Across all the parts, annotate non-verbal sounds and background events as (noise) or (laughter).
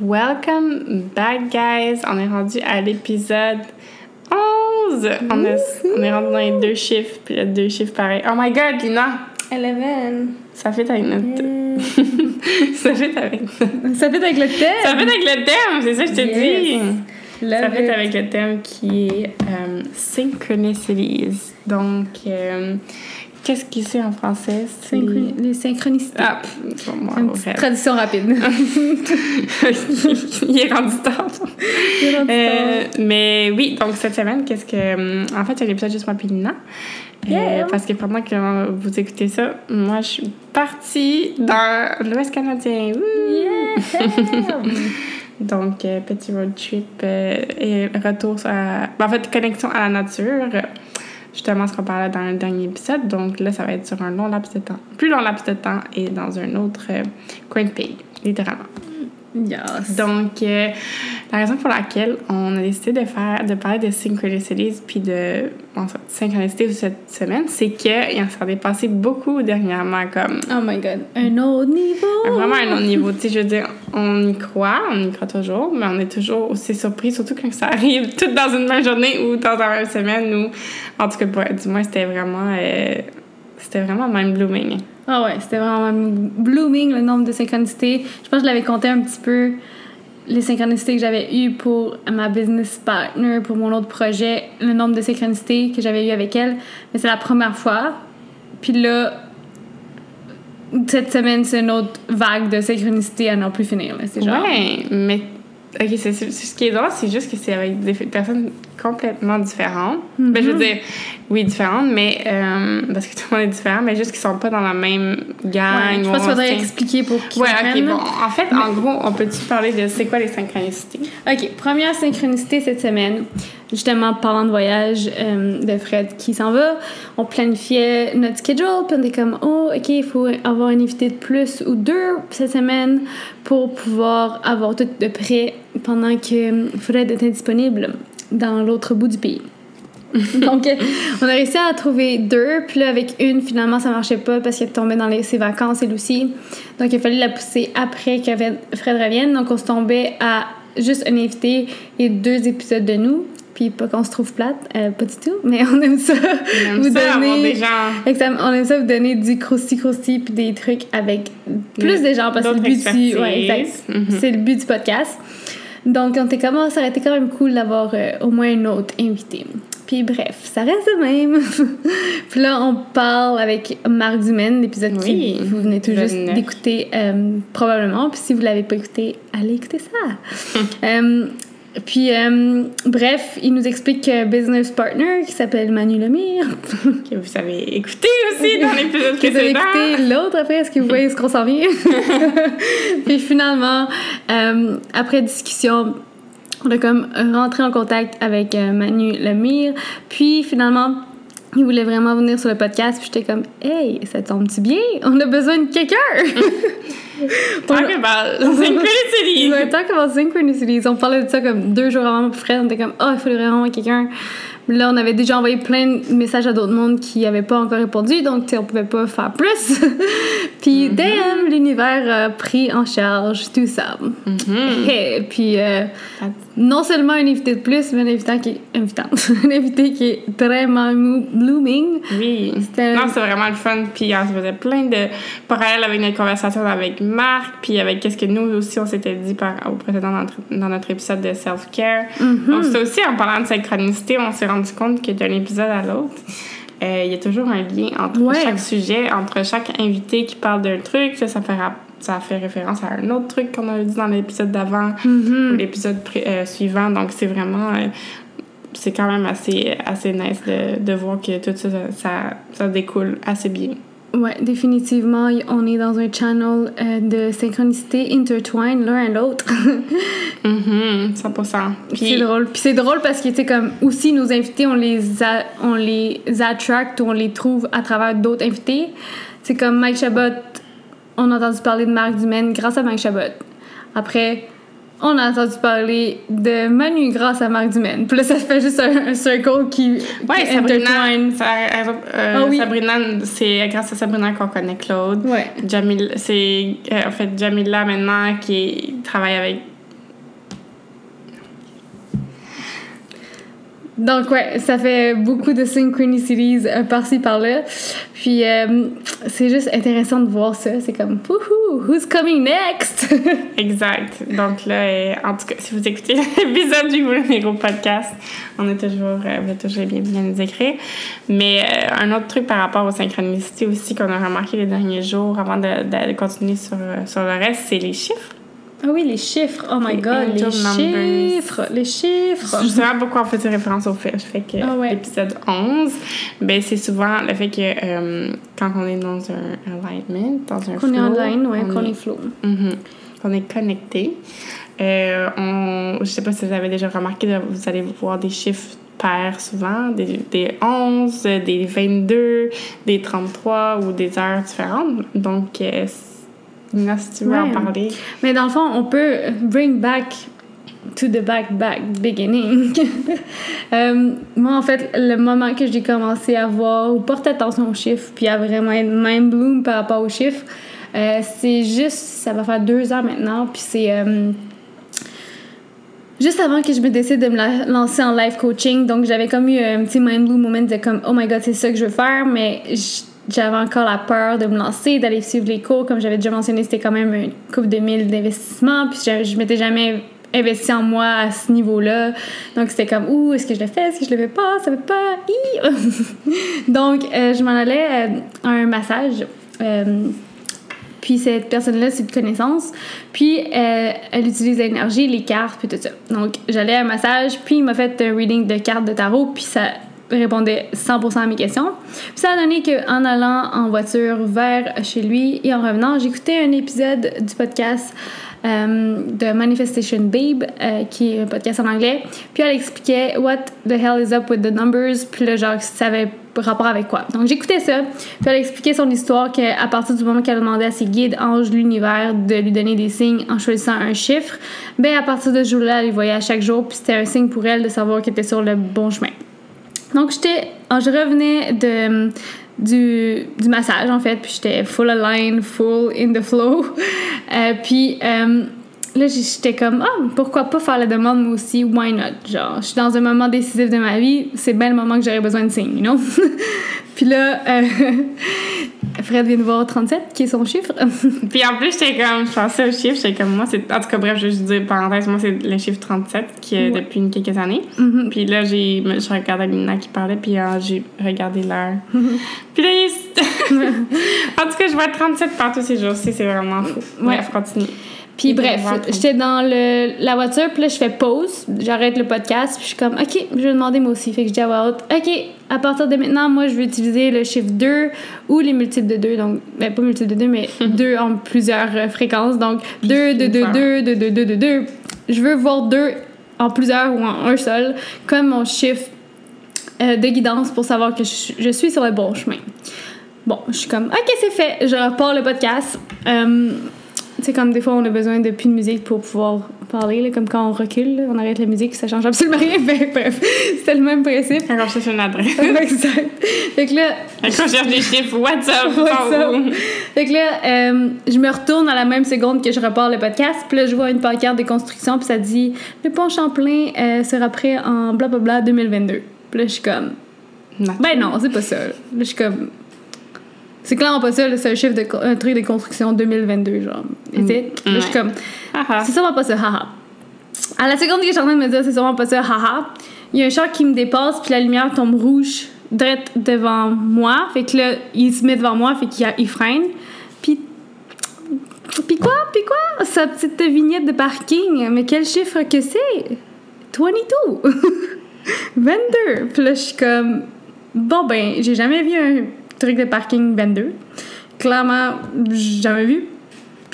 Welcome back, guys. On est rendu à l'épisode 11. On, est, on est rendu dans les deux chiffres, puis les deux chiffres pareils. Oh my god, Lina! 11. Ça fait avec notre. (laughs) ça fait avec. Ça fait avec le thème. Ça fait avec le thème, c'est ça que je te Yes. dis. Love Ça fait it. avec le thème qui est euh, Synchronicities. Donc, euh, qu'est-ce qu'il c'est en français? C'est- Les synchronicités. Ah, pff, moi, Une petite fait. traduction rapide. (laughs) Il est rendu tard. Euh, mais oui, donc cette semaine, qu'est-ce que. hum, En fait, c'est l'épisode juste moi Lina. Euh, Yeah. parce que pendant que vous écoutez ça, moi, je suis partie dans l'Ouest canadien. Wouh! (laughs) Donc, euh, petit road trip euh, et retour à. ben, en fait, connexion à la nature. Justement, ce qu'on parlait dans le dernier épisode. Donc, là, ça va être sur un long laps de temps. Plus long laps de temps et dans un autre euh, coin de littéralement. Yes. Donc, euh, la raison pour laquelle on a décidé de faire, de parler de synchronicities puis de fait, synchronicité cette semaine, c'est qu'il s'en est passé beaucoup dernièrement, comme Oh my god. Un autre niveau. vraiment un autre niveau. Tu sais, je veux dire, on y croit, on y croit toujours, mais on est toujours aussi surpris, surtout quand ça arrive tout dans une même journée ou dans la même semaine ou, en tout cas, pour- du moins, c'était vraiment, euh, c'était vraiment mind-blooming. Ah ouais, c'était vraiment blooming le nombre de synchronicités. Je pense que je l'avais compté un petit peu les synchronicités que j'avais eues pour ma business partner, pour mon autre projet, le nombre de synchronicités que j'avais eues avec elle. Mais c'est la première fois. Puis là, cette semaine, c'est une autre vague de synchronicité à n'en plus finir. C'est genre. Ouais, mais ok, c'est, ce qui est drôle, c'est juste que c'est avec des personnes complètement différentes. Ben, je veux dire, oui, différentes, mais euh, parce que tout le monde est différent, mais juste qu'ils sont pas dans la même gang. Ouais, je pense qu'il faudrait expliquer pour qui Ouais, ok, bon. En fait, en gros, on peut-tu parler de c'est quoi les synchronicités? OK, première synchronicité cette semaine. Justement, parlant de voyage euh, de Fred qui s'en va, on planifiait notre schedule, puis on était comme, oh, OK, il faut avoir un invité de plus ou deux cette semaine pour pouvoir avoir tout de prêt pendant que Fred était disponible dans l'autre bout du pays. (laughs) Donc, on a réussi à trouver deux. Puis là, avec une, finalement, ça marchait pas parce qu'elle tombait dans les, ses vacances, elle aussi. Donc, il fallait la pousser après que Fred Fred revienne. Donc, on se tombait à juste un invité et deux épisodes de nous. Puis pas qu'on se trouve plate, euh, pas du tout, mais on aime ça. On aime vous ça, donner- des gens. On aime ça vous donner du crousty crousty puis des trucs avec plus Mm. de gens parce que c'est le but du ouais, exact. Mhm. c'est le but du podcast. Donc on était comme oh, ça aurait été quand même cool d'avoir euh, au moins un autre invité. Puis bref, ça reste de même. (laughs) puis là on parle avec Marc Dumaine, l'épisode Oui, qui vous venez tout juste d'écouter euh, probablement. Puis si vous l'avez pas écouté, allez écouter ça. (laughs) Euh, puis, euh, bref, il nous explique que business partner qui s'appelle Manu Lemire, (laughs) Que vous avez écouté aussi dans l'épisode que vous avez précédent. écouté l'autre après, est-ce que vous voyez ce qu'on s'en vient? puis finalement, après discussion, on a comme rentré en contact avec euh, Manu Lemire. Puis finalement, il voulait vraiment venir sur le podcast. Puis j'étais comme, hey, ça tombe-tu bien? On a besoin de quelqu'un! (laughs) Talk about synchronicity. Ouais, talk about synchronicities. On parlait de ça comme deux jours avant pour Fred. On était comme, oh, il fallait vraiment quelqu'un. Là, on avait déjà envoyé plein de messages à d'autres mondes qui n'avaient pas encore répondu, donc on pouvait pas faire plus. (laughs) Puis, damn, l'univers a pris en charge tout ça. Et puis, euh, non seulement un invité de plus, mais un invité qui est (laughs) un invité qui est vraiment blooming. Oui. Non, c'est vraiment le fun. Puis on se faisait plein de parallèles avec notre conversation avec Marc, puis avec qu'est-ce que nous aussi on s'était dit par, au précédent dans notre, dans notre épisode de self-care. Donc, c'est aussi en parlant de synchronicité, on s'est rendu compte que d'un épisode à l'autre, euh, il y a toujours un lien entre Ouais. chaque sujet, entre chaque invité qui parle d'un truc. Ça, ça fait, rap- ça fait référence à un autre truc qu'on a dit dans l'épisode d'avant Mm-hmm. ou l'épisode euh, suivant. Donc, c'est vraiment. euh, c'est quand même assez, assez nice de, de voir que tout ça, ça, ça découle assez bien. Ouais, définitivement, on est dans un channel euh, de synchronicité intertwine l'un à l'autre. (laughs) Mhm, 100%. c'est drôle. Puis c'est drôle parce que, tu sais, comme aussi nos invités, on les, a- on les attract ou on les trouve à travers d'autres invités. C'est comme Mike Chabot, on a entendu parler de Marc Dumaine grâce à Mike Chabot. Après, on a entendu parler de Manu grâce à Marc Dumaine. Puis là, ça fait juste un, un circle qui, ouais, qui Sabrina, ça- euh, Ah oui. Sabrina, c'est grâce à Sabrina qu'on connaît Claude. Ouais. Jamil, c'est euh, en fait Jamila maintenant qui travaille avec Donc, ouais, ça fait beaucoup de synchronicities euh, par-ci, par-là. Puis, euh, c'est juste intéressant de voir ça. C'est comme, wouhou, who's coming next? (laughs) exact. Donc là, euh, en tout cas, si vous écoutez (laughs) l'épisode du Numéro Podcast, on est toujours, vous êtes toujours bien, bien nous écrire. Mais un autre truc par rapport aux synchronicités aussi qu'on a remarqué les derniers jours avant de, de continuer sur, sur le reste, c'est les chiffres. Ah oui, les chiffres. Oh my god, les chiffres. Les chiffres. Je sais pas pourquoi on faisait référence au fait, fait que ah l'épisode 11, ben, c'est souvent le fait que euh, quand on est dans un alignment, dans un Qu'on est online, ouais, qu'on est, flow. Mm qu'on est connecté. Euh, on, je sais pas si vous avez déjà remarqué, vous allez voir des chiffres pairs souvent, des, des 11, des 22, des 33 ou des heures différentes. Donc, euh, si tu veux en parler. Mais dans le fond, on peut bring back to the back back beginning. (laughs) Euh, moi, en fait, le moment que j'ai commencé à voir ou porter attention aux chiffres, puis à vraiment être mind bloom par rapport aux chiffres, euh, c'est juste, ça va faire deux ans maintenant, puis c'est euh, juste avant que je me décide de me lancer en live coaching. Donc, j'avais comme eu un petit mind bloom moment de comme, oh my god, c'est ça que je veux faire, mais j'avais encore la peur de me lancer, d'aller suivre les cours. Comme j'avais déjà mentionné, c'était quand même une coupe de mille d'investissement. Puis je, je m'étais jamais investi en moi à ce niveau-là. Donc c'était comme, ouh, est-ce que je le fais, est-ce que je le fais pas, ça fait pas? (laughs) Donc euh, je m'en allais euh, à un massage. Euh, puis cette personne-là, c'est une connaissance. Puis elle utilise l'énergie, les cartes, puis tout ça. Donc j'allais à un massage, puis il m'a fait un reading de cartes de tarot, puis ça répondait 100% à mes questions. Puis ça a donné qu'en allant en voiture vers chez lui et en revenant, j'écoutais un épisode du podcast euh, de Manifestation Babe, euh, qui est un podcast en anglais. Puis elle expliquait What the hell is up with the numbers, puis le genre, ça avait rapport avec quoi. Donc j'écoutais ça, puis elle expliquait son histoire qu'à partir du moment qu'elle demandait à ses guides, anges de l'univers, de lui donner des signes en choisissant un chiffre, ben à partir de ce jour-là, elle les voyait à chaque jour, puis c'était un signe pour elle de savoir qu'elle était sur le bon chemin. Donc, j'étais, je revenais de, du, du massage, en fait, puis j'étais full align, full in the flow. (laughs) Euh, puis euh, là, j'étais comme, ah, pourquoi pas faire la demande, moi aussi, why not? Genre, je suis dans un moment décisif de ma vie, c'est bien le moment que j'aurais besoin de signes, you know? (laughs) puis là, euh, Fred vient de voir 37, qui est son chiffre. (laughs) puis en plus, j'étais comme, je pensais au chiffre, j'étais comme, moi, c'est. En tout cas, bref, je vais juste dire, parenthèse, moi, c'est le chiffre 37, qui est depuis quelques années. Mm-hmm. Puis là, j'ai, je regardais Lina qui parlait, puis euh, j'ai regardé l'heure. (laughs) Puis là, (laughs) en tout cas, je vois 37 partout ces jours-ci, c'est vraiment fou. Ouais. Bref, continue. Puis bref, j'étais dans le, la voiture, puis là, je fais pause, j'arrête le podcast, puis je suis comme, OK, je vais demander moi aussi. Fait que je dis à OK, à partir de maintenant, moi, je vais utiliser le chiffre 2 ou les multiples de 2. Donc, ben, pas multiples de 2, mais (laughs) 2 en plusieurs euh, fréquences. Donc, 2, 2, 2, 2, 2, 2, 2, 2, 2. Je veux voir 2 en plusieurs ou en un seul, comme mon chiffre euh, de guidance pour savoir que je, je, suis sur le bon chemin. Bon, je suis comme, OK, c'est fait, je repars le podcast. Euh, c'est comme des fois, on a besoin de plus de musique pour pouvoir parler, là, comme quand on recule, on arrête la musique, ça change absolument rien. (laughs) bref, c'est le même principe. Quand on cherche une adresse. (laughs) exact. Fait que là. Quand on cherche des chiffres, what's up? What's up? Fait que là, euh, je me retourne à la même seconde que je repars le podcast, puis là, je vois une pancarte de construction, puis ça dit Le pont Champlain euh, sera prêt en blablabla 2022. Puis là, je suis comme. Ben non, c'est pas ça. Là, je suis comme. C'est clairement pas ça, c'est un chiffre de un truc de construction 2022, genre. Et mm. je suis comme, c'est sûrement pas ça, haha. À la seconde que je suis en train de me dire, c'est sûrement pas ça, haha, il y a un char qui me dépasse, puis la lumière tombe rouge direct devant moi. Fait que là, il se met devant moi, fait qu'il freine. Puis, puis quoi, puis quoi? Sa petite vignette de parking, mais quel chiffre que c'est? 22! 22! (laughs) Puis là, je suis comme, bon ben, j'ai jamais vu un truc de parking 22. Clairement, j'ai jamais vu.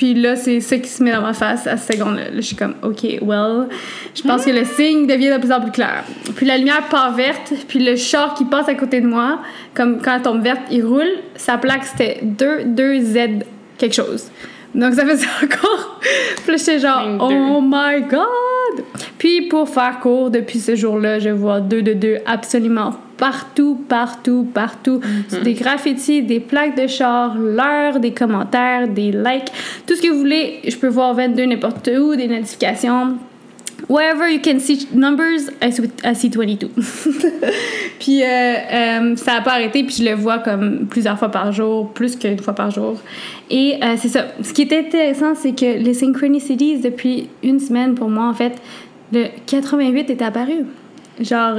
Puis là, c'est ça qui se met dans ma face à cette seconde-là. je suis comme, OK, well, je pense que le signe devient de plus en plus clair. Puis la lumière part verte, puis le char qui passe à côté de moi, comme quand elle tombe verte, il roule. Sa plaque, c'était 2, 2 Z quelque chose. Donc ça faisait (laughs) encore. puis j'étais genre, oh my god! Puis pour faire court, depuis ce jour-là, je vois 2 de 2 absolument partout, partout, partout. Mhm. Des graffitis, des plaques de char, l'heure, des commentaires, des likes, tout ce que vous voulez. Je peux voir 22 n'importe où, des notifications. Wherever you can see numbers, I see, I see 22. (laughs) puis euh, euh, ça n'a pas arrêté, puis je le vois comme plusieurs fois par jour, plus qu'une fois par jour. Et euh, c'est ça. Ce qui est intéressant, c'est que les synchronicities, depuis une semaine pour moi, en fait, le 88 est apparu. Genre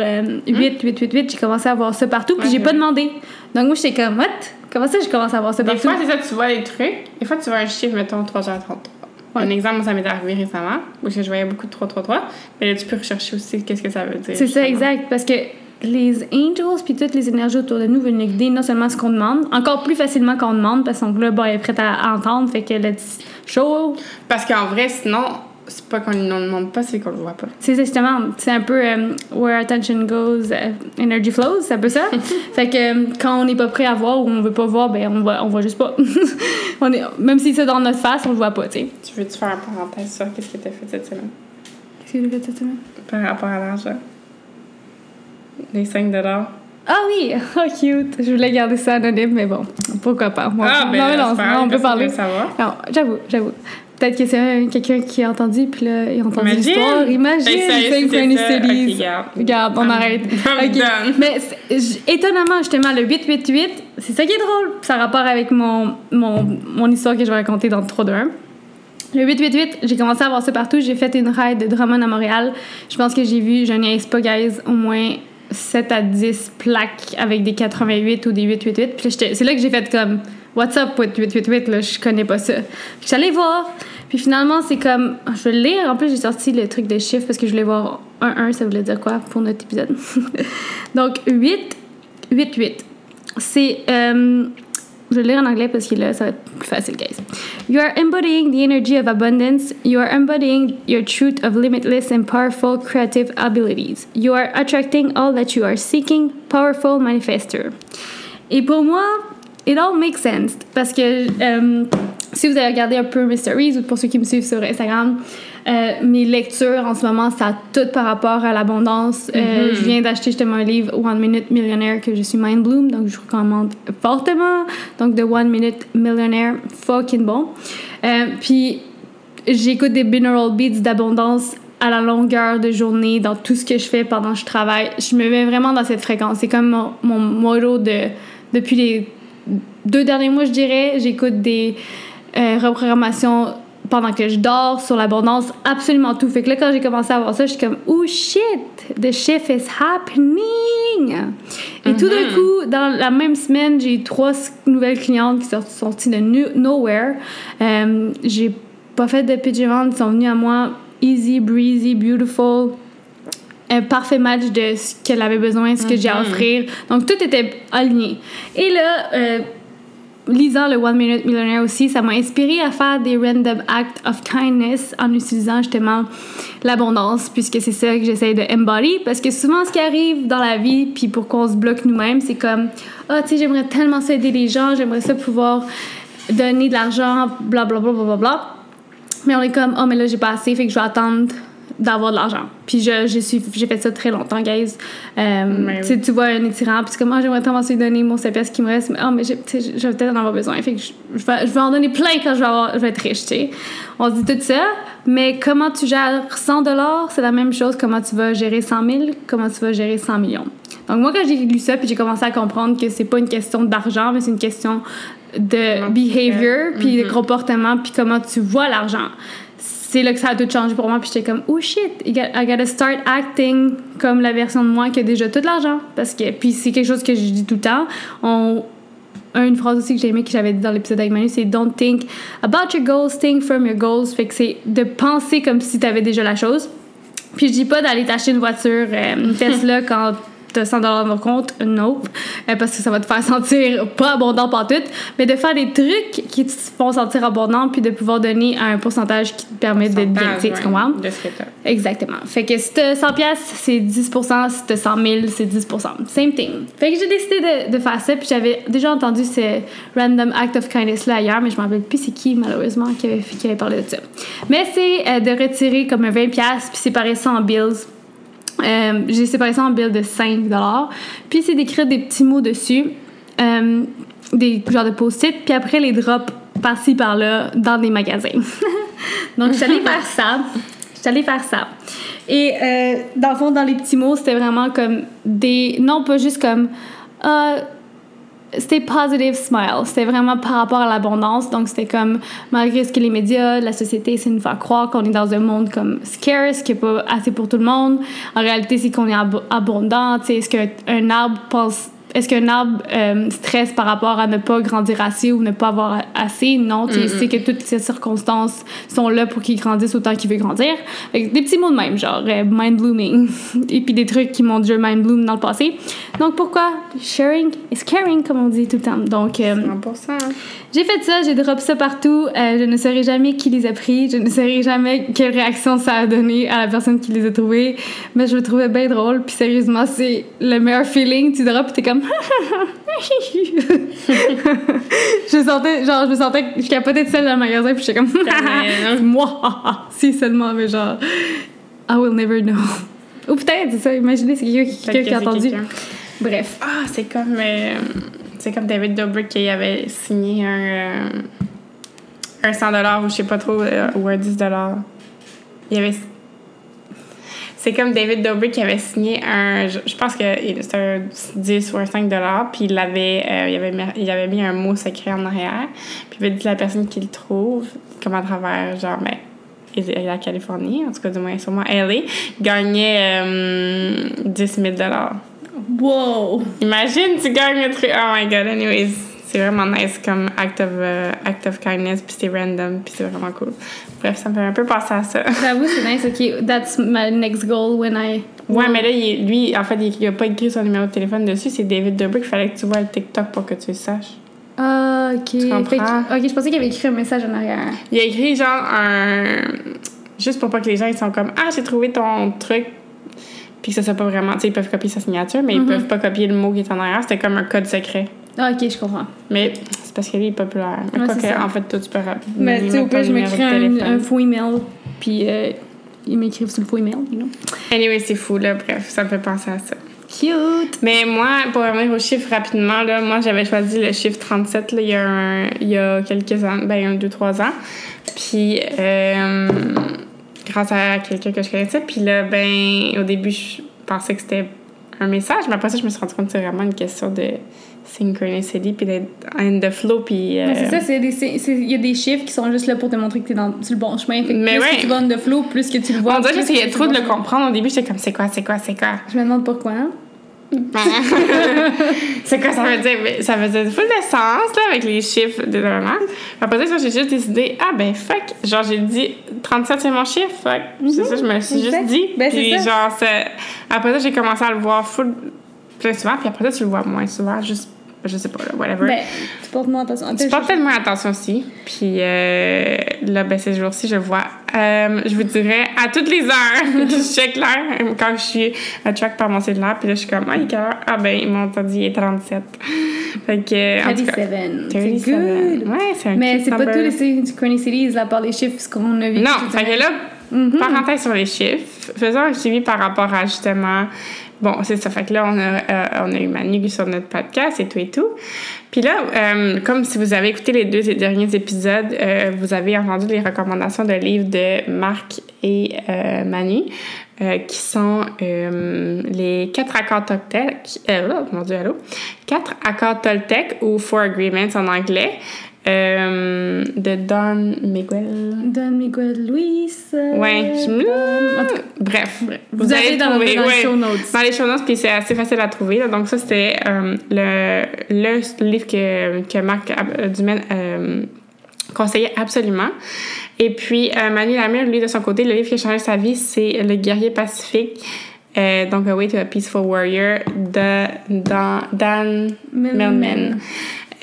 8, 8, 8, 8, j'ai commencé à voir ça partout, puis j'ai pas demandé. Donc moi, j'étais comme, what? Comment ça, je commence à voir ça Des partout? fois, c'est ça, tu vois les trucs. Des fois, tu vois un chiffre, mettons 333. Un exemple, ça m'est arrivé récemment, que je voyais beaucoup de 333. Mais là, tu peux rechercher aussi qu'est-ce que ça veut dire. C'est ça, exact. Parce que les angels puis toutes les énergies autour de nous veulent nous guider non seulement ce qu'on demande, encore plus facilement qu'on demande parce qu'on là, bon, est prêt à, entendre. Fait que let's show. Parce qu'en vrai, sinon, c'est pas qu'on ne demande pas, c'est qu'on le voit pas. C'est justement, c'est un peu euh, where attention goes, euh, energy flows, c'est un peu ça. (laughs) fait que euh, quand on n'est pas prêt à voir ou on veut pas voir, ben on voit, on voit juste pas. (laughs) on est, même si c'est dans notre face, on le voit pas, tu sais. Tu veux-tu faire une parenthèse sur qu'est-ce que t'as fait cette semaine? Qu'est-ce que j'ai fait cette semaine? Par rapport à l'argent. Les 5 dollars. Ah oui! (laughs) Oh, cute! Je voulais garder ça anonyme, mais bon, pourquoi pas? Moi, Ah, ben, non, on peut parler. savoir. Non, j'avoue, j'avoue. Peut-être que c'est un- quelqu'un qui a entendu, puis là, il a entendu l'histoire. Imagine! Ça? Ok, garde. Regarde, on arrête. (laughs) I'm Ok. done. Mais étonnamment, justement, le 888, c'est ça qui est drôle. Ça a rapport avec mon, mon, mon histoire que je vais raconter dans 3 2 1. Le 888, j'ai commencé à voir ça partout. J'ai fait une ride de Drummond à Montréal. Je pense que j'ai vu, je niaise pas, guys, au moins 7 à 10 plaques avec des 88 ou des 888. Puis c'est là que j'ai fait comme What's up with 888? Là, je connais pas ça. J'allais voir. Puis finalement, c'est comme. Je vais le lire. En plus, j'ai sorti le truc de chiffres parce que je voulais voir 1-1, ça voulait dire quoi pour notre épisode. (laughs) Donc, 8, 8, 8. C'est. euh, je vais le lire en anglais parce que là, ça va être plus facile, guys. You are embodying the energy of abundance. You are embodying your truth of limitless and powerful creative abilities. You are attracting all that you are seeking, powerful manifester. Et pour moi, it all makes sense. Parce que euh, si vous avez regardé un peu Mysteries ou pour ceux qui me suivent sur Instagram, euh, mes lectures en ce moment, ça a tout par rapport à l'abondance. Euh, je viens d'acheter justement un livre One Minute Millionaire que je suis mind bloom, donc je vous recommande fortement. Donc, The One Minute Millionaire, fucking bon. Euh, puis, j'écoute des binaural beats d'abondance à la longueur de journée dans tout ce que je fais pendant que je travaille. Je me mets vraiment dans cette fréquence. C'est comme mon, mon motto de, depuis les deux derniers mois, je dirais. J'écoute des euh, reprogrammations pendant que je dors sur l'abondance, absolument tout. Fait que là, quand j'ai commencé à voir ça, je suis comme, oh shit, the shift is happening! Et tout d'un coup, dans la même semaine, j'ai eu trois nouvelles clientes qui sont sorties de nowhere. Euh, j'ai pas fait de pitch event, ils sont venus à moi easy, breezy, beautiful. Un parfait match de ce qu'elle avait besoin, ce que j'ai à offrir. Donc tout était aligné. Et là, euh, lisant le One Minute Millionaire aussi, ça m'a inspiré à faire des random acts of kindness en utilisant justement l'abondance, puisque c'est ça que j'essaie de embody. Parce que souvent, ce qui arrive dans la vie, puis pourquoi on se bloque nous-mêmes, c'est comme Ah, tu sais, j'aimerais tellement ça aider les gens, j'aimerais ça pouvoir donner de l'argent, blablabla, bla, bla, bla. Mais on est comme Oh, mais là, j'ai pas assez, fait que je vais attendre d'avoir de l'argent. Puis j'ai fait ça très longtemps, guys. Euh, Mais tu vois un étirant, puis c'est comme, ah, j'aimerais tellement se donner mon 7 piastres qui me reste, mais, ah, mais je vais peut-être en avoir besoin. Fait que je, je vais, je vais en donner plein quand je vais, avoir- je vais être riche, tu sais. On se dit tout ça, mais comment tu gères 100 c'est la même chose, comment tu vas gérer 100 000, comment tu vas gérer 100 millions. Donc, moi, quand j'ai lu ça, puis j'ai commencé à comprendre que c'est pas une question d'argent, mais c'est une question de behavior, puis de Mhm. comportement, puis comment tu vois l'argent c'est là que ça a tout changé pour moi. Puis j'étais comme, oh shit, I got- I gotta start acting comme la version de moi qui a déjà tout l'argent. Parce que, puis c'est quelque chose que je dis tout le temps. On, une phrase aussi que j'ai aimé que j'avais dit dans l'épisode avec Manu, c'est Don't think about your goals, think from your goals. Fait que c'est de penser comme si tu avais déjà la chose. Puis je dis pas d'aller t'acheter une voiture, euh, une Tesla (laughs) quand 100 dans ton compte, nope, euh, parce que ça va te faire (laughs) sentir pas abondant par tout, mais de faire des trucs qui te font sentir abondant puis de pouvoir donner un pourcentage qui te permet d'être bien, tu comprends? De ce que t'as. Exactement. Fait que si t'as 100 pièces, c'est 10 si t'as 100 000, c'est 10% Same thing. Fait que j'ai décidé de, de faire ça, puis j'avais déjà entendu ce random act of kindness là ailleurs, mais je me rappelle plus c'est qui malheureusement qui avait, qui avait parlé de ça. Mais c'est euh, de retirer comme un 20 pièces puis séparer ça en bills. Euh, j'ai séparé ça en bills de 5 Puis c'est d'écrire des petits mots dessus, euh, des genres de post-it, puis après les drop par-ci par-là dans des magasins. (laughs) Donc allée (laughs) faire ça. J'allais faire ça. Et euh, dans le fond, dans les petits mots, c'était vraiment comme des. Non, pas juste comme. Euh, c'était positive smile. C'était vraiment par rapport à l'abondance. Donc, c'était comme, malgré ce que les médias, la société, c'est nous faire croire qu'on est dans un monde comme scarce, qui n'est pas assez pour tout le monde. En réalité, c'est qu'on est abondant. Tu sais, est-ce qu'un arbre pense est-ce qu'un arbre euh, stresse par rapport à ne pas grandir assez ou ne pas avoir assez? Non, tu sais que toutes ces circonstances sont là pour qu'il grandisse autant qu'il veut grandir. des petits mots de même, genre euh, mind blooming. (laughs) Et puis des trucs qui m'ont déjà mind bloom dans le passé. Donc pourquoi? Sharing is caring, comme on dit tout le temps. Donc, euh, 100%. J'ai fait ça, j'ai drop ça partout. Euh, je ne saurais jamais qui les a pris. Je ne saurais jamais quelle réaction ça a donné à la personne qui les a trouvés. Mais je le trouvais bien drôle. Puis sérieusement, c'est le meilleur feeling. Tu drops et t'es comme. (laughs) je sentais, genre, je me sentais, je capotais de celle dans le magasin. Puis j'étais comme. (laughs) Moi, (laughs) si seulement, mais genre. I will never know. Ou peut-être, c'est ça. Imaginez, c'est quelqu'un qui a entendu. Bref. Ah, c'est comme. Euh, c'est comme David Dobrik qui avait signé un, euh, un 100 ou je sais pas trop, euh, ou un 10 Il avait. C'est comme David Dobrik qui avait signé un. Je, pense que c'était un 10 ou un 5 puis il avait, euh, avait mis, il avait mis un mot secret en arrière. Puis il avait dit la personne qui le trouve, comme à travers, genre, ben, la Californie, en tout cas, du moins, sûrement LA, gagnait 10 000 Wow! Imagine, tu gagnes le truc. Oh my god, anyways. C'est vraiment nice comme act of, uh, act of kindness, puis c'est random, puis c'est vraiment cool. Bref, ça me fait un peu penser à ça. J'avoue, c'est nice. OK, that's my next goal when I... Ouais, mais là, lui, en fait, il n'a pas écrit son numéro de téléphone dessus. C'est David Dobrik. Il fallait que tu vois le TikTok pour que tu le saches. Ah, OK. Tu comprends? OK, je pensais qu'il avait écrit un message en arrière. Il a écrit genre un... Juste pour pas que les gens ils sont comme « Ah, j'ai trouvé ton truc puis que ça soit pas vraiment. Tu sais, ils peuvent copier sa signature, mais ils mhm. peuvent pas copier le mot qui est en arrière. C'était comme un code secret. Ah, ok, je comprends. Mais c'est parce que lui, est populaire. Mais quoi que, en fait, toi, tu peux. Mais tu sais, au pire, je m'écris un, un, faux email, puis euh, ils m'écrivent sur le faux email, you know. Anyway, c'est fou, là. Bref, ça me fait penser à ça. Cute! Mais moi, pour revenir au chiffre rapidement, là, moi, j'avais choisi le chiffre 37 là, il, y a il y a quelques ans, ben, un, deux, trois ans. Puis, euh, grâce à quelqu'un que je connaissais. Puis là, ben, au début, je pensais que c'était un message, mais après ça, je me suis rendu compte que c'est vraiment une question de synchronicity, puis d'être in the flow, puis... Euh, c'est ça, il y a des chiffres qui sont juste là pour te montrer que t'es dans, sur le bon chemin. Fait mais plus que tu vas in the flow, plus que tu le vois. On dirait que j'essayais trop de le comprendre. Au début, j'étais comme, c'est quoi, c'est quoi, c'est quoi? Je me demande pourquoi. Hein? (laughs) c'est quoi ça veut dire? Ça veut dire full de sens, là, avec les chiffres de maman. Après ça, j'ai juste décidé, ah ben fuck, genre j'ai dit 37 c'est mon chiffre, fuck. C'est ça, je me suis juste dit. Ben, puis genre, après ça, j'ai commencé à le voir full plus souvent, puis après ça, tu le vois moins souvent, juste je sais pas, là, whatever. Ben, tu portes moins attention. Tu portes tellement attention aussi. Puis euh, là, ben, ces jours-ci, je vois, euh, je vous dirais, à toutes les heures, (laughs) je check l'heure quand je suis à track par mon cellulaire. Puis là, je suis comme, ah, il est heure? Ah, ben, ils m'ont dit, il est 37. Fait que, 37. C'est good. Ouais, c'est un Mais c'est pas tous les synchronicities, à part les chiffres, ce qu'on a vu. Non, fait que là, mm-hmm. parenthèse sur les chiffres, faisons un suivi par rapport à justement Bon, c'est ça. Fait que là, on a, euh, on a eu Manu sur notre podcast et tout et tout. Puis là, euh, comme si vous avez écouté les deux derniers épisodes, euh, vous avez entendu les recommandations de livres de Marc et Manu, qui sont les quatre accords Toltec. oh, mon Dieu, allô? Quatre accords Toltec ou Four Agreements en anglais. Euh, de Don Miguel. Don Miguel Luis. ouais. Bref, Vous, vous avez dans, trouvé, dans les show notes. Dans les show notes, puis c'est assez facile à trouver. Là. Donc, ça, c'était euh, le, le livre que, que Marc Dumaine euh, conseillait absolument. Et puis, euh, Manu Lamir, lui, de son côté, le livre qui a changé sa vie, c'est Le guerrier pacifique. Euh, donc, A Way to a Peaceful Warrior de Dan, Dan Millman.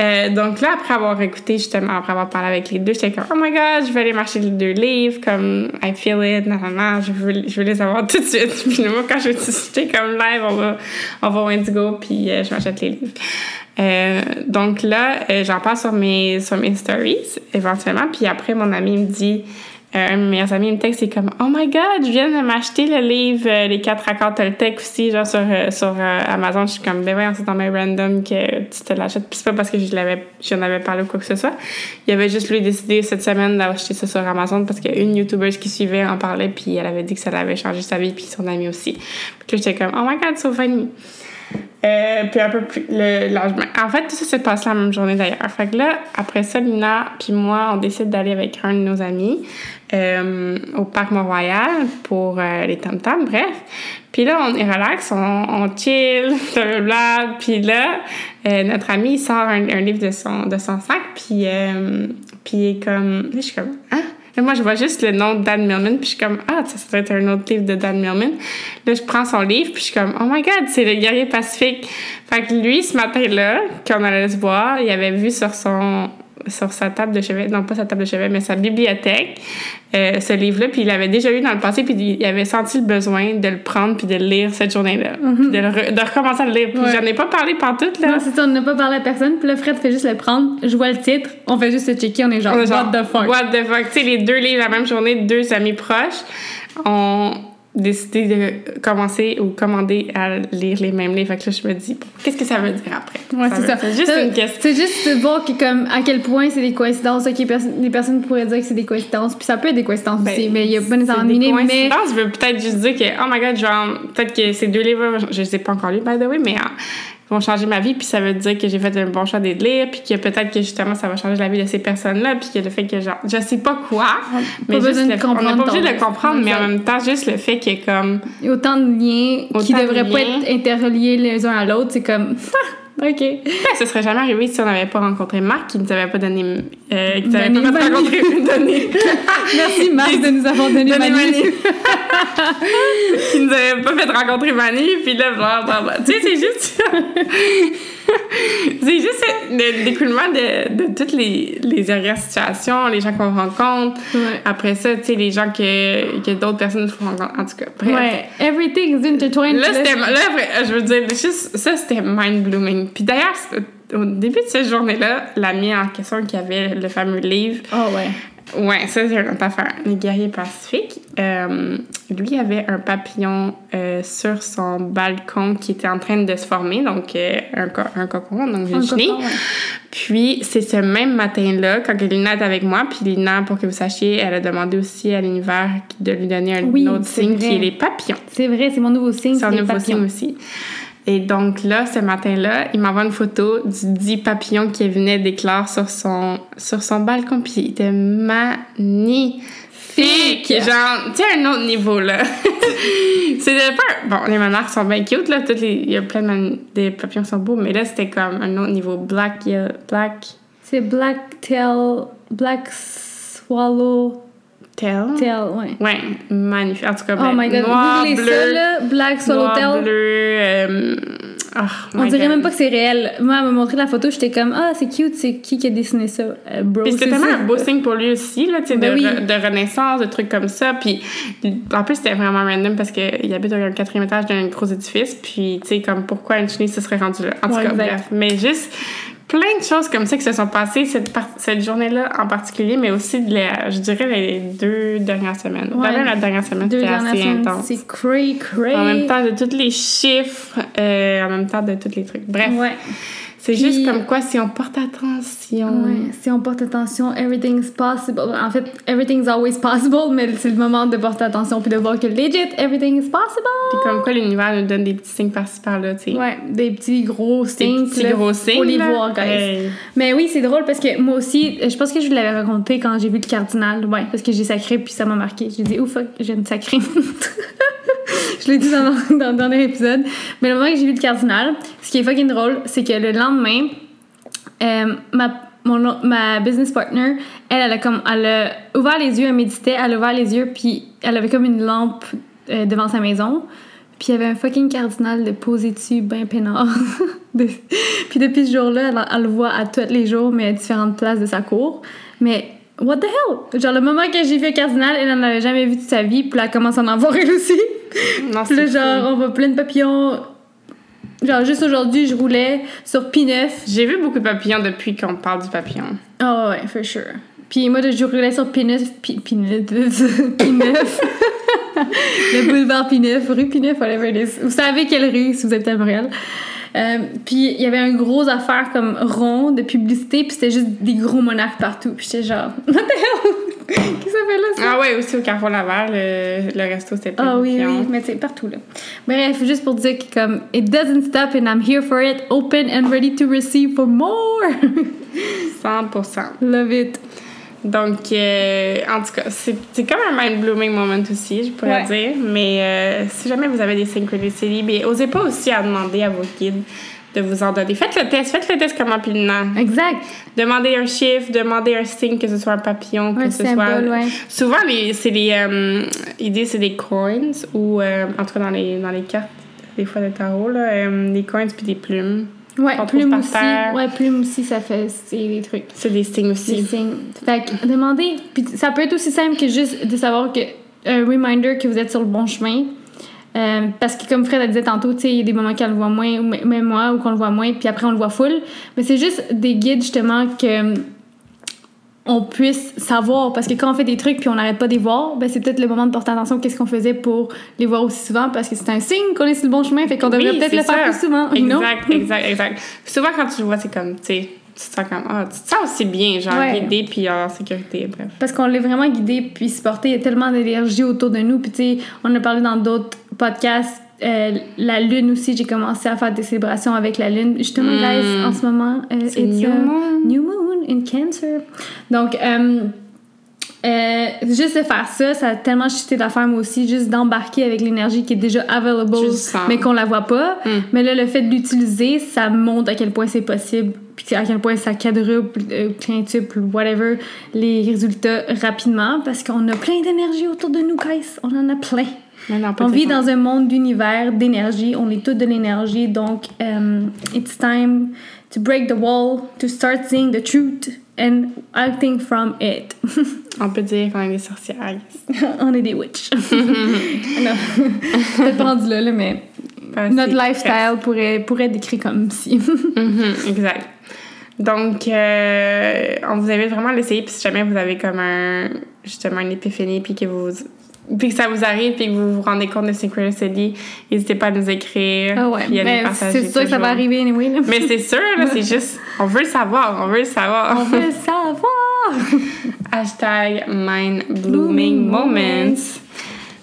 Euh, donc là, après avoir écouté, justement, après avoir parlé avec les deux, j'étais comme, oh my god, je vais aller marcher les deux livres, comme, I feel it, non, je veux, je veux les avoir (laughs) tout de suite. Moi, quand je j'étais comme live, on va, on va au Indigo, puis euh, je m'achète les livres. Euh, donc là, j'en parle sur mes, sur mes stories, éventuellement, puis après, mon ami me dit, un de mes amis me texte, c'est comme Oh my god, je viens de m'acheter le livre euh, Les quatre accords Toltec aussi, genre sur, euh, sur euh, Amazon. Je suis comme Ben voyons, c'est mes random que tu te l'achètes. Puis c'est pas parce que je l'avais, j'en avais parlé ou quoi que ce soit. Il avait juste lui décidé cette semaine d'acheter ça sur Amazon parce qu'il y a une YouTuber qui suivait en parlait, puis elle avait dit que ça l'avait changé sa vie, puis son ami aussi. Puis j'étais comme Oh my god, so funny. Euh, puis un peu plus le. En fait, tout ça s'est passé la même journée d'ailleurs. Fait que là, après ça, Lina puis moi, on décide d'aller avec un de nos amis euh, au parc Mont-Royal pour euh, les tam tam bref. Puis là, on est relax, on, on chill, (laughs) blablabla. Puis là, euh, notre ami, sort un, un livre de son, de son sac, puis, euh, puis il est comme... Là, je suis comme... Hein? Moi, je vois juste le nom de Dan Millman, puis je suis comme, ah, ça, ça doit être un autre livre de Dan Millman. Là, je prends son livre, puis je suis comme, oh my god, c'est le guerrier pacifique. Fait que lui, ce matin-là, quand on allait se voir, il avait vu sur son sur sa table de chevet, non pas sa table de chevet, mais sa bibliothèque, euh, ce livre-là, puis il l'avait déjà lu dans le passé, puis il avait senti le besoin de le prendre puis de le lire cette journée-là, puis de, le re- de recommencer à le lire. Puis Ouais. j'en ai pas parlé pantoute, là. Non, c'est ça, on n'a pas parlé à personne. Puis là, Fred fait juste le prendre. Je vois le titre. On fait juste le checker. On est genre, On est genre, what the fuck? What the fuck? Tu sais, les deux livres la même journée, deux amis proches ont décidé de commencer ou commander à lire les mêmes livres. Fait que là, je me dis, bon, qu'est-ce que ça veut dire après? Ouais, c'est ça. C'est juste une question. C'est juste de voir que, comme, à quel point c'est des coïncidences. Ok, pers- les personnes pourraient dire que c'est des coïncidences. Puis ça peut être des coïncidences Ben, aussi. Mais il y a pas nécessairement des mais. coïncidences. Je veux peut-être juste dire que, oh my god, genre, peut-être que ces deux livres, je les ai pas encore lus, by the way, mais ils vont changer ma vie, puis ça veut dire que j'ai fait un bon choix de lire, puis que peut-être que justement ça va changer la vie de ces personnes-là, puis que le fait que, genre, je sais pas quoi, mais pas juste le- on n'a pas obligé de le comprendre, mais en même temps, juste le fait qu'il y ait comme. Il y a autant de liens qui Autant de devraient pas être interreliés les uns à l'autre. C'est comme. (laughs) ok. Ben, ce serait jamais arrivé si on n'avait pas rencontré Marc, qui nous avait pas donné. Euh, qui nous avait Donné pas rencontrer. (laughs) donné. Merci, Marc, de nous avoir donné Donné Manu. Manu. (laughs) qui nous avait pas fait rencontrer Manu, puis là, blablabla. Tu sais, c'est juste. (laughs) (laughs) c'est juste le découlement de, de toutes les, les situations, les gens qu'on rencontre. Ouais. Après ça, tu sais, les gens que, que d'autres personnes font rencontrer. En tout cas, bref. Ouais, everything's intertwined. Là, c'était. Là, je veux dire, juste, ça, c'était mind-blooming. Puis d'ailleurs, au début de cette journée-là, l'ami en question qui avait le fameux livre, Oh, ouais. Ouais, ça, c'est une autre affaire. Les guerriers pacifiques. Euh, lui avait un papillon euh, sur son balcon qui était en train de se former, donc euh, un, co un cocon, donc Un cocon, ouais. Puis, c'est ce même matin-là, quand Lina est avec moi, puis Lina, pour que vous sachiez, elle a demandé aussi à l'univers de lui donner un Oui, autre signe vrai. qui est les papillons. C'est vrai, c'est mon nouveau signe. C'est un nouveau papillons. signe aussi. Et donc là, ce matin-là, il m'envoie une photo du dit papillon qui venait d'éclore sur son, sur son balcon. Puis il était magnifique! Genre, tu sais, un autre niveau, là. (laughs) c'était pas... Bon, les monarques sont bien cute, là. Toutes les, il y a plein de des papillons qui sont beaux. Mais là, c'était comme un autre niveau. Black, black C'est Black Tail. Black Swallow tail. Tail, ouais. Ouais, magnifique. En tout cas, Oh ben, my god, noir, googlez bleu, ça là, Black Swallow noir, Tail. bleu... euh, oh On dirait God. même pas que c'est réel. Moi, elle m'a montré la photo, j'étais comme, ah, c'est cute, c'est qui qui a dessiné ça? Euh, bro, Puis c'était tellement un beau signe pour lui aussi, là, tu sais, Ben de, oui. re- de renaissance, de trucs comme ça. Puis en plus, c'était vraiment random parce qu'il habite au quatrième étage d'un gros édifice. Puis, tu sais, comme pourquoi une chenille se serait rendue là? En tout Ouais, cas, exact. bref. Mais juste plein de choses comme ça qui se sont passées cette, cette journée-là en particulier, mais aussi, de la- je dirais, les deux dernières semaines. Ouais. Même la dernière semaine, c'était assez semaines, intense. c'est cray, cray. En même temps de tous les chiffres, euh, en même temps de tous les trucs. Bref, Ouais. C'est juste comme quoi si on porte attention. Ouais, si on porte attention, everything's possible. En fait, everything's always possible, mais c'est le moment de porter attention puis de voir que legit, everything's possible. Puis comme quoi l'univers nous donne des petits signes par-ci par-là, tu sais. Ouais, des petits gros Des signes. petits là, gros signes. Faut les voir, guys. Hey. Mais oui, c'est drôle parce que moi aussi, je pense que je vous l'avais raconté quand j'ai vu le cardinal. Ouais, parce que j'ai sacré puis ça m'a marqué. J'ai dit, oh fuck, j'ai une sacrée. (laughs) je l'ai dit dans, dans le dernier épisode. Mais le moment que j'ai vu le cardinal, ce qui est fucking drôle, c'est que le lendemain, euh, ma, ma business partner, elle, elle a, comme, elle a ouvert les yeux, elle méditait, elle a ouvert les yeux, puis elle avait comme une lampe euh, devant sa maison. Puis il y avait un fucking cardinal de posé dessus, ben peinard. (laughs) Puis depuis ce jour-là, elle, elle le voit à tous les jours, mais à différentes places de sa cour. Mais what the hell? Genre le moment que j'ai vu cardinal, elle n'en avait jamais vu de sa vie, puis là, elle commence à en voir elle aussi. (laughs) Non, Puis là, genre, on voit plein de papillons. Genre, juste aujourd'hui, je roulais sur P9. J'ai vu beaucoup de papillons depuis qu'on parle du papillon. Oh ouais, for sure. Puis moi, je roulais sur P9, P, P9, P9. (laughs) (laughs) le boulevard P9, rue P9, whatever it is. Vous savez quelle rue si vous êtes à Montréal? Euh, puis il y avait un gros affaire comme rond de publicité, puis c'était juste des gros monarques partout. Puis j'étais genre, (laughs) what the hell? Qu'est-ce que ça fait là, ça? Ah ouais, aussi au Carrefour Laval, le, le resto, c'était Ah oui, clients. oui, mais c'est partout là. Bref, juste pour dire que comme it doesn't stop and I'm here for it, open and ready to receive for more. (laughs) 100%. Love it. Donc, euh, en tout cas, c'est comme un mind-blooming moment aussi, je pourrais Ouais. dire. Mais euh, si jamais vous avez des synchronicités, bien, osez pas aussi à demander à vos guides de vous en donner. Faites le test, faites le test comme rapidement. Exact. Demandez un chiffre, demandez un signe, que ce soit un papillon, que Un ce symbole, soit... ouais. Souvent, c'est les... Euh, ils disent c'est des coins, ou euh, en tout cas dans les, dans les cartes, des fois de tarot, là, euh, des coins puis des plumes. Ouais, plume par aussi. terre. Ouais, plume aussi, ça fait des trucs. C'est des signes Des aussi. signes. Fait que demandez. Puis ça peut être aussi simple que juste de savoir que un reminder que vous êtes sur le bon chemin. Euh, parce que comme Fred a disait tantôt, tu sais, il y a des moments qu'on le voit moins, ou même moi, ou qu'on le voit moins, puis après on le voit full. Mais c'est juste des guides justement que on puisse savoir parce que quand on fait des trucs puis on n'arrête pas de les voir ben c'est peut-être le moment de porter attention qu'est-ce qu'on faisait pour les voir aussi souvent parce que c'est un signe qu'on est sur le bon chemin fait qu'on devrait Oui, peut-être le faire plus souvent? Exact, exact, exact. Souvent, quand tu le vois, c'est comme, tu sais, tu te sens comme, ah, tu te sens aussi bien, genre, Ouais. guidé puis en sécurité, bref. Parce qu'on l'est vraiment guidé puis supporté. Il y a tellement d'énergie autour de nous. Puis, tu sais, on a parlé dans d'autres podcasts. euh, la lune aussi, j'ai commencé à faire des célébrations avec la lune. Justement, Mm. guys, en ce moment, euh, it's new a moon. new moon in Cancer. Donc, euh, euh, juste de faire ça, ça a tellement chuté d'affaires, moi aussi, juste d'embarquer avec l'énergie qui est déjà available, mais qu'on la voit pas. Mm. Mais là, le fait de l'utiliser, ça montre à quel point c'est possible, puis à quel point ça quadruple, euh, quintuple, whatever, les résultats rapidement, parce qu'on a plein d'énergie autour de nous, guys. On en a plein. On vit dans un monde d'univers, d'énergie. On est tous de l'énergie. Donc, um, it's time to break the wall, to start seeing the truth and acting from it. (laughs) On peut dire qu'on est des sorcières. yes. (laughs) on est des witches. (laughs) non, peut-être pas rendu là, là, mais notre lifestyle pourrait, pourrait être décrit comme si. Mhm, exact. Donc, euh, on vous invite vraiment à l'essayer. Puis si jamais vous avez comme un, justement, une épiphanie, puis que vous... Puis que ça vous arrive, puis que vous vous rendez compte de Synchronicity, n'hésitez pas à nous écrire. Ah ouais, nous ben, c'est sûr que ça va arriver anyway. Là. Mais c'est sûr, là, c'est juste... On veut le savoir, on veut le savoir. On veut (laughs) savoir! Hashtag Mind Blooming Moments.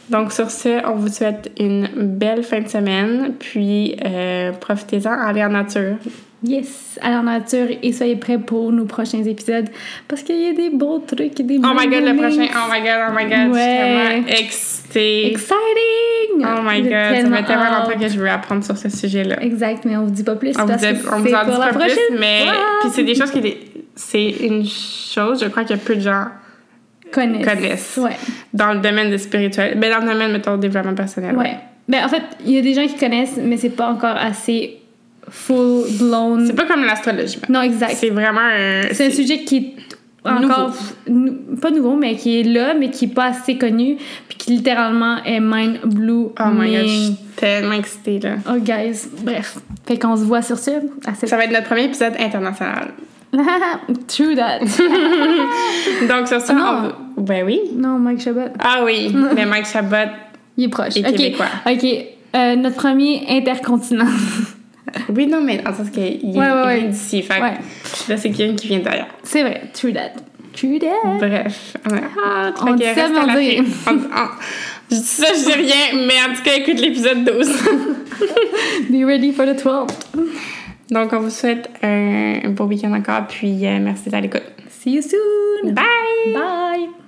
Donc, sur ce, on vous souhaite une belle fin de semaine. Puis, euh, profitez-en, allez en nature. Yes, allez en nature et soyez prêts pour nos prochains épisodes parce qu'il y a des beaux trucs et des Oh my god, le prochain. Oh my god, oh my god. Je suis Ouais. tellement excitée. Exciting! Oh my god, ça fait tellement longtemps que je veux apprendre sur ce sujet-là. Exact, mais on vous dit pas plus On vous, dit- que on vous en dit la pas plus, mais. Puis c'est des choses qui. C'est une chose, je crois que peu de gens connaissent. connaissent. Ouais. dans le domaine de spirituel. Ben, dans le domaine, mettons, développement personnel. Ouais. Ben, en fait, il y a des gens qui connaissent, mais c'est pas encore assez full blown. C'est pas comme l'astrologie. Non, exact. C'est vraiment un. C'est un sujet qui est encore pas nouveau, mais qui est là, mais qui est pas assez connu, puis qui littéralement est mind blue. Oh my god, je suis tellement excitée, là. Oh guys, bref. Fait qu'on se voit sur ce. Cette... Ça va être notre premier épisode international. (laughs) True that. (laughs) Donc, sur ça, Non. on Ben oui. non, Mike Chabot. Ah oui, (laughs) mais Mike Chabot. Il est proche. Et Ok. québécois. Ok. Euh, notre premier intercontinent. Oui, non, mais en sens qu'il il, Ouais, ouais, vient d'ici. Fait là, c'est quelqu'un qui vient d'ailleurs. C'est vrai. True that. True that. Bref. On a hâte. On dit ça, mais à on la dit fin. (laughs) On- on- Je dis ça, je dis rien, mais en tout cas, écoute l'épisode 12. (laughs) Be ready for the 12th. Donc, on vous souhaite un, un beau week-end encore, puis euh, merci d'être à l'écoute. See you soon. Bye! Bye.